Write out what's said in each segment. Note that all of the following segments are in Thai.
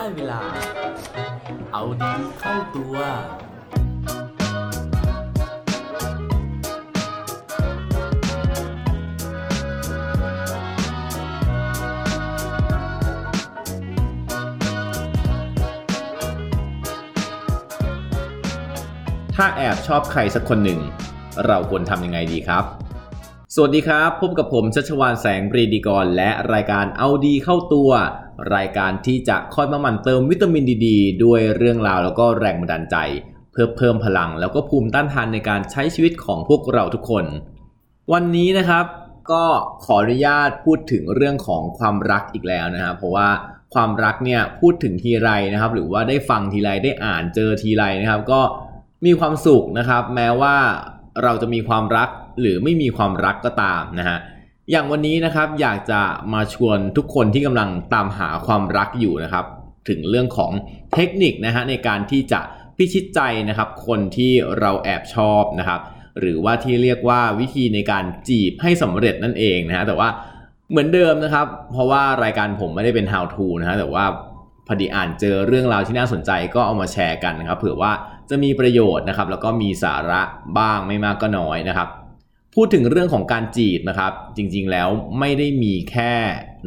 ได้เวลา เอาดีเข้าตัว ถ้าแอบชอบใครสักคนหนึ่ง เราควรทำยังไงดีครับ วัสดีครับ พบกับผมชัชวานแสงปรีดีกร และรายการเอาดีเข้าตัว รายการที่จะคอยมาหมั่นเติมวิตามินดีดด้วยเรื่องราวแล้วก็แรงบันดาลใจ เพื่อเพิ่มพลังแล้วก็ภูมิต้านทานในการใช้ชีวิตของพวกเราทุกคน วันนี้นะครับ ก็ขออนุญาตพูดถึงเรื่องของความรักอีกแล้วนะครับเพราะว่าความรักเนี่ยพูดถึงทีไรนะครับ หรือว่าได้ฟังทีไรได้อ่านเจอทีไรนะครับ ก็มีความสุขนะครับ แม้ว่าเราจะมีความรัก หรือไม่มีความรักก็ตามนะฮะอย่างวันนี้นะครับอยากจะมาชวนทุกคนที่กำลังตามหาความรักอยู่นะครับ ถึงเรื่องของเทคนิคนะฮะในการที่จะพิชิตใจนะครับ คนที่เราแอบชอบนะครับ หรือว่าที่เรียกว่าวิธีในการจีบให้สำเร็จนั่นเองนะฮะแต่ว่าเหมือนเดิมนะครับ เพราะว่ารายการผมไม่ได้เป็น how to นะฮะแต่ว่าพอดีอ่านเจอเรื่องราวที่น่าสนใจก็เอามาแชร์กันนะครับเผื่อว่าจะมีประโยชน์นะครับ แล้วก็มีสาระบ้างไม่มากก็น้อยนะครับ พูดถึงเรื่องของการจีบนะครับ จริงๆแล้วไม่ได้มีแค่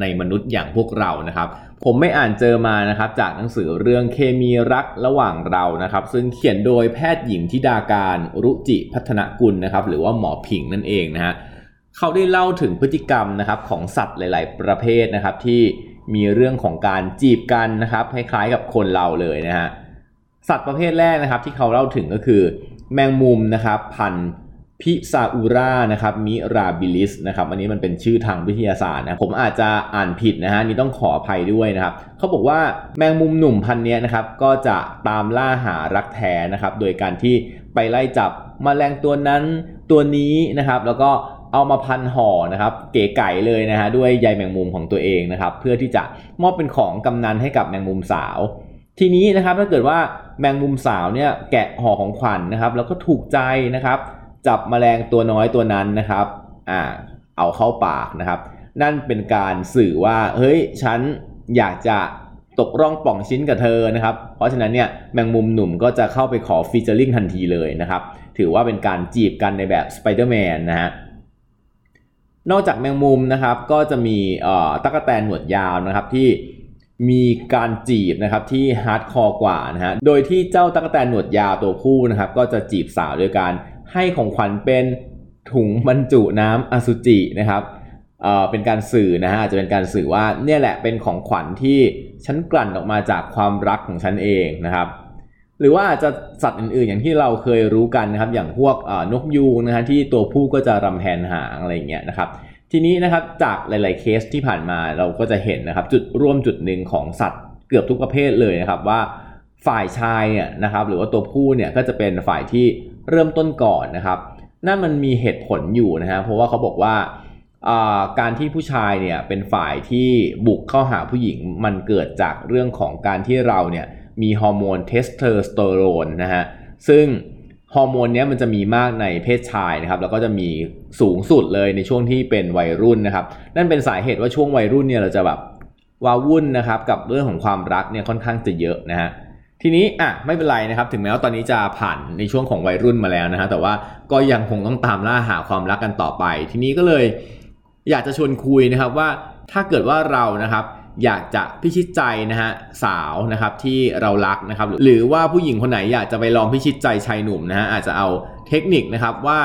ในมนุษย์อย่างพวกเรานะครับ ผมไม่อ่านเจอมานะครับจากหนังสือเรื่องเคมีรักระหว่างเรานะครับ ซึ่งเขียนโดยแพทย์หญิงธิดาการรุจิพัฒนกุลนะครับ หรือว่าหมอผิงนั่นเองนะฮะเขาได้เล่าถึงพฤติกรรมนะครับของสัตว์หลาย ๆ ประเภทนะครับ ที่มีเรื่องของการจีบกันนะครับคล้ายๆกับคนเราเลยนะฮะสัตว์ประเภทแรกนะครับ ที่เขาเล่าถึงก็คือ แมงมุมนะครับ พันธ พิซาอูรานะครับมิราบิลิสนะครับอันนี้มันเป็นชื่อทางวิทยาศาสตร์นะผมอาจจะอ่านผิดนะฮะนี่ต้องขออภัยด้วยนะครับเขาบอกว่าแมงมุมหนุ่มพันนี้นะครับก็จะตามล่าหารักแท้นะครับโดยการที่ไปไล่จับมแมลงตัวนั้นตัวนี้นะครับแล้วก็เอามาพันห่อนะครับเก๋ไก่เลยนะฮะด้วยใยแมงมุมของตัวเองนะครับเพื่อที่จะมอบเป็นของกำนันให้กับแมงมุมสาว ทีนี้นะครับถ้าเกิดว่าแมงมุมสาวเนี่ยแกะห่อของขวัญนนะครับแล้วก็ถูกใจนะครับ จับมแมลงตัวน้อยตัวนั้นนะครับอ่าเอาเข้าปากนะครับ นั่นเป็นการสื่อว่าเฮ้ยฉันอยากจะตกร่องป่องชิ้นกับเธอนะครับ เพราะฉะนั้นเนี่ยแมงมุมหนุ่มก็จะเข้าไปขอฟีเจอริงทันทีเลยนะครับ ถือว่าเป็นการจีบกันในแบบสไปเดอร์แมนนะฮะนอกจากแมงมุมนะครับก็จะมีตั๊กแตนหนวดยาวนะครับที่ มีการจีบนะครับที่ hardcore กว่านะฮะ โดยที่เจ้าตั๊กแตนหนวดยาวตัวผู้นะครับก็จะจีบสาวโดยการให้ของขวัญเป็นถุงบรรจุน้ำอสุจินะครับเอ่อเป็นการสื่อนะฮะอาจจะเป็นการสื่อว่าเนี่ยแหละเป็นของขวัญที่ฉันกลั่นออกมาจากความรักของฉันเองนะครับ หรือว่าอาจจะสัตว์อื่นๆ อย่างที่เราเคยรู้กันนะครับ อย่างพวกนกยูงนะฮะที่ตัวผู้ก็จะรำแผนหางอะไรเงี้ยนะครับ ทีนี้นะครับจากหลาย ๆเคสที่ผ่านมาเราก็จะเห็นนะครับจุดร่วมจุดหนึ่งของสัตว์เกือบทุกประเภทเลยนะครับว่าฝ่ายชายเนี่ยนะครับหรือว่าตัวผู้เนี่ยก็จะเป็นฝ่ายที่เริ่มต้นก่อนนะครับ นั่นมันมีเหตุผลอยู่นะฮะเพราะว่าเขาบอกว่าการที่ผู้ชายเนี่ยเป็นฝ่ายที่บุกเข้าหาผู้หญิงมันเกิดจากเรื่องของการที่เราเนี่ยมีฮอร์โมนเทสโทสเตอโรนนะฮะซึ่ง ฮอร์โมนนี้มันจะมีมากในเพศชายนะครับแล้วก็จะมีสูงสุดเลยในช่วงที่เป็นวัยรุ่นนะครับ นั่นเป็นสาเหตุว่าช่วงวัยรุ่นเนี่ยเราจะแบบว้าวุ่นนะครับกับเรื่องของความรักเนี่ยค่อนข้างจะเยอะนะฮะทีนี้อะไม่เป็นไรนะครับ ถึงแม้ว่าตอนนี้จะผ่านในช่วงของวัยรุ่นมาแล้วนะฮะแต่ว่าก็ยังคงต้องตามล่าหาความรักกันต่อไป ทีนี้ก็เลย อยากจะชวนคุยนะครับว่าถ้าเกิดว่าเรานะครับ อยากจะพิชิตใจนะฮะสาวนะครับที่เรารักนะครับหรือว่าผู้หญิงคนไหนอยากจะไปลองพิชิตใจชายหนุ่มนะฮะอาจจะเอาเทคนิคนะครับว่า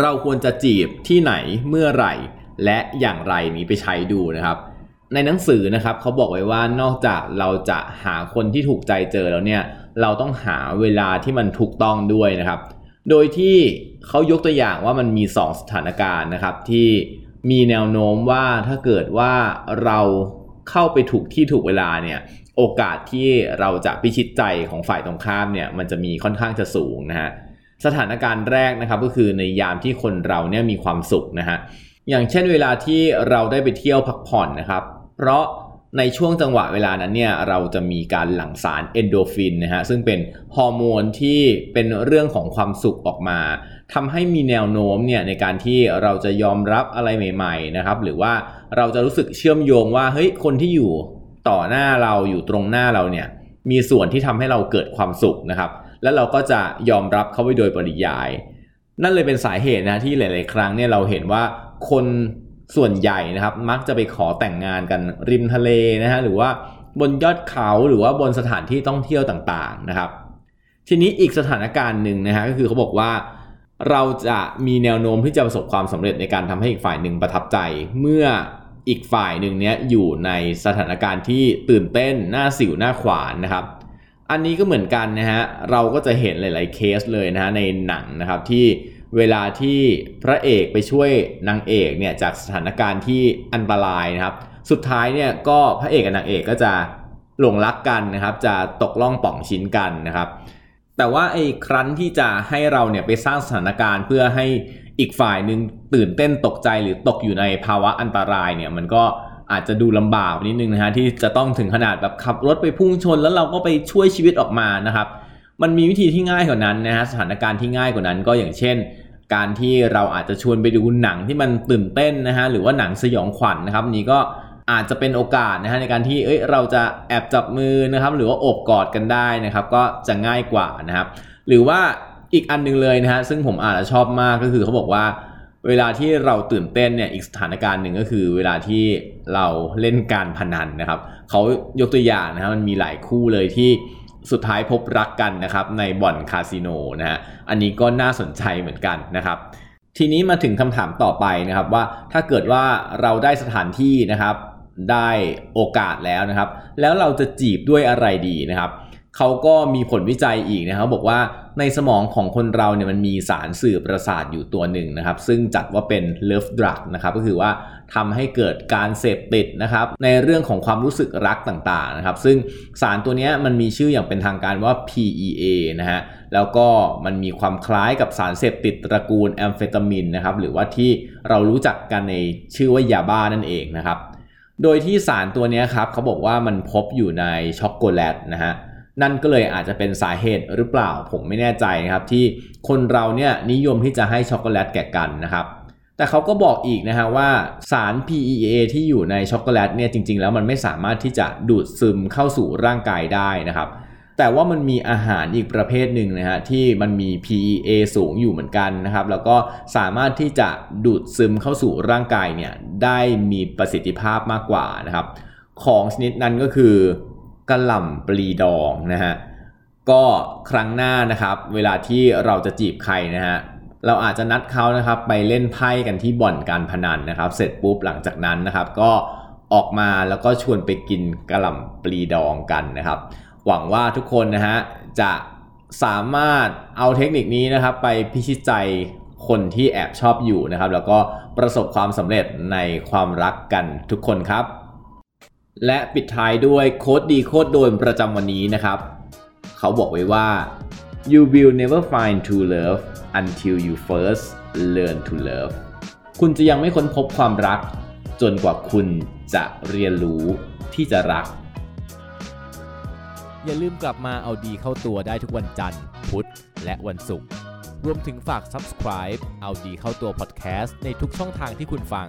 เราควรจะจีบที่ไหนเมื่อไหร่ และอย่างไรนี้ไปใช้ดูนะครับ ในหนังสือนะครับเขาบอกไว้ว่านอกจากเราจะหาคนที่ถูกใจเจอแล้วเนี่ยเราต้องหาเวลาที่มันถูกต้องด้วยนะครับ โดยที่เขายกตัวอย่างว่ามันมี 2 สถานการณ์นะครับที่มีแนวโน้มว่าถ้าเกิดว่าเรา เข้าไปถูกที่ถูกเวลาเนี่ยโอกาสที่เราจะพิชิตใจของฝ่ายตรงข้ามเนี่ยมันจะมีค่อนข้างจะสูงนะฮะสถานการณ์แรกนะครับก็คือในยามที่คนเราเนี่ยมีความสุขนะฮะอย่างเช่นเวลาที่เราได้ไปเที่ยวพักผ่อนนะครับ เพราะ ในช่วงจังหวะเวลานั้นเนี่ยเราจะมีการหลั่งสารเอนโดฟินนะฮะซึ่งเป็นฮอร์โมนที่เป็นเรื่องของความสุขออกมาทำให้มีแนวโน้มเนี่ยในการที่เราจะยอมรับอะไรใหม่ๆนะครับหรือว่าเราจะรู้สึกเชื่อมโยงว่าเฮ้ยคนที่อยู่ต่อหน้าเราอยู่ตรงหน้าเราเนี่ยมีส่วนที่ทำให้เราเกิดความสุขนะครับแล้วเราก็จะยอมรับเขาไปโดยปริยาย นั่นเลยเป็นสาเหตุนะที่หลาย ๆ ครั้งเนี่ยเราเห็นว่าคน ส่วนใหญ่นะครับ มักจะไปขอแต่งงานกันริมทะเลนะฮะหรือว่าบนยอดเขาหรือว่าบนสถานที่ท่องเที่ยวต่างๆนะครับ ทีนี้อีกสถานการณ์หนึ่งนะฮะก็คือเขาบอกว่าเราจะมีแนวโน้มที่จะประสบความสำเร็จในการทำให้อีกฝ่ายหนึ่งประทับใจ เมื่ออีกฝ่ายหนึ่งเนี้ยอยู่ในสถานการณ์ที่ตื่นเต้นหน้าสิวหน้าขวานนะครับ อันนี้ก็เหมือนกันนะฮะเราก็จะเห็นหลาย ๆเคสเลยนะฮะในหนังนะครับที่ เวลาที่พระเอกไปช่วยนางเอกเนี่ยจากสถานการณ์ที่อันตรายนะครับ สุดท้ายเนี่ยก็พระเอกกับนางเอกก็จะหลงรักกันนะครับ จะตกล่องป่องชิ้นกันนะครับ แต่ว่าไอ้ครั้นที่จะให้เราเนี่ยไปสร้างสถานการณ์เพื่อให้อีกฝ่ายหนึ่งตื่นเต้นตกใจหรือตกอยู่ในภาวะอันตรายเนี่ยมันก็อาจจะดูลำบากนิดนึงนะฮะที่จะต้องถึงขนาดแบบขับรถไปพุ่งชนแล้วเราก็ไปช่วยชีวิตออกมานะครับ มันมีวิธีที่ง่ายกว่านั้นนะฮะสถานการณ์ที่ง่ายกว่านั้นก็อย่างเช่น การที่เราอาจจะชวนไปดูหนังที่มันตื่นเต้นนะฮะหรือว่าหนังสยองขวัญนนะครับนี่ก็อาจจะเป็นโอกาสนะฮะในการที่เอ้ยเราจะแอบจับมือนะครับหรือว่าโอบกอดกันได้นะครับก็จะง่ายกว่านะครับหรือว่าอีกอันหนึงเลยนะฮะซึ่งผมอาจจะชอบมากก็คือเขาบอกว่า เวลาที่เราตื่นเต้นเนี่ยอีกสถานการณ์หนึ่งก็คือ เวลาที่เราเล่นการพนันนะครับเขายกตัวอย่างนะฮะมันมีหลายคู่เลยที่ สุดท้ายพบรักกันนะครับในบ่อนคาสิโนนะฮะอันนี้ก็น่าสนใจเหมือนกันนะครับ ทีนี้มาถึงคำถามต่อไปนะครับว่าถ้าเกิดว่าเราได้สถานที่นะครับ ได้โอกาสแล้วนะครับ แล้วเราจะจีบด้วยอะไรดีนะครับ เขาก็มีผลวิจัยอีกนะครับ บอกว่าในสมองของคนเราเนี่ยมันมีสารสื่อประสาทอยู่ตัวหนึ่งนะครับ ซึ่งจัดว่าเป็น love drug นะครับ ก็คือว่าทำให้เกิดการเสพติดนะครับ ในเรื่องของความรู้สึกรักต่างๆนะครับ ซึ่งสารตัวนี้มันมีชื่ออย่างเป็นทางการว่า PEA นะฮะแล้วก็มันมีความคล้ายกับสารเสพติดตระกูลแอมเฟตามินนะครับ หรือว่าที่เรารู้จักกันในชื่อว่ายาบ้านั่นเองนะครับ โดยที่สารตัวนี้ครับเขาบอกว่ามันพบอยู่ในช็อกโกแลตนะฮะ นั่นก็เลยอาจจะเป็นสาเหตุหรือเปล่าผมไม่แน่ใจนะครับที่คนเราเนี่ยนิยมที่จะให้ช็อกโกแลตแก่กันนะครับแต่เขาก็บอกอีกนะฮะว่าสาร PEA ที่อยู่ในช็อกโกแลตเนี่ยจริง ๆ แล้วมันไม่สามารถที่จะดูดซึมเข้าสู่ร่างกายได้นะครับ แต่ว่ามันมีอาหารอีกประเภทหนึ่งนะฮะที่มันมี PEA สูงอยู่เหมือนกันนะครับ แล้วก็สามารถที่จะดูดซึมเข้าสู่ร่างกายเนี่ยได้มีประสิทธิภาพมากกว่านะครับ ของชนิดนั้นก็คือ กระหล่ำปลีดองนะฮะก็ครั้งหน้านะครับ เวลาที่เราจะจีบใครนะฮะเราอาจจะนัดเขานะครับไปเล่นไพ่กันที่บ่อนการพนันนะครับ เสร็จปุ๊บหลังจากนั้นนะครับ ก็ออกมาแล้วก็ชวนไปกินกระหล่ำปลีดองกันนะครับ หวังว่าทุกคนนะฮะจะสามารถเอาเทคนิคนี้นะครับ ไปพิชิตใจคนที่แอบชอบอยู่นะครับ แล้วก็ประสบความสำเร็จในความรักกันทุกคนครับ และปิดท้ายด้วยโค้ดดีโค้ดโดนประจำวันนี้นะครับ เขาบอกไว้ว่า you will never find true love until you first learn to love คุณจะยังไม่ค้นพบความรัก จนกว่าคุณจะเรียนรู้ที่จะรัก อย่าลืมกลับมาเอาดีเข้าตัวได้ทุกวันจันทร์ พุธ และวันศุกร์รวมถึงฝาก subscribe เอาดีเข้าตัว podcast ในทุกช่องทางที่คุณฟัง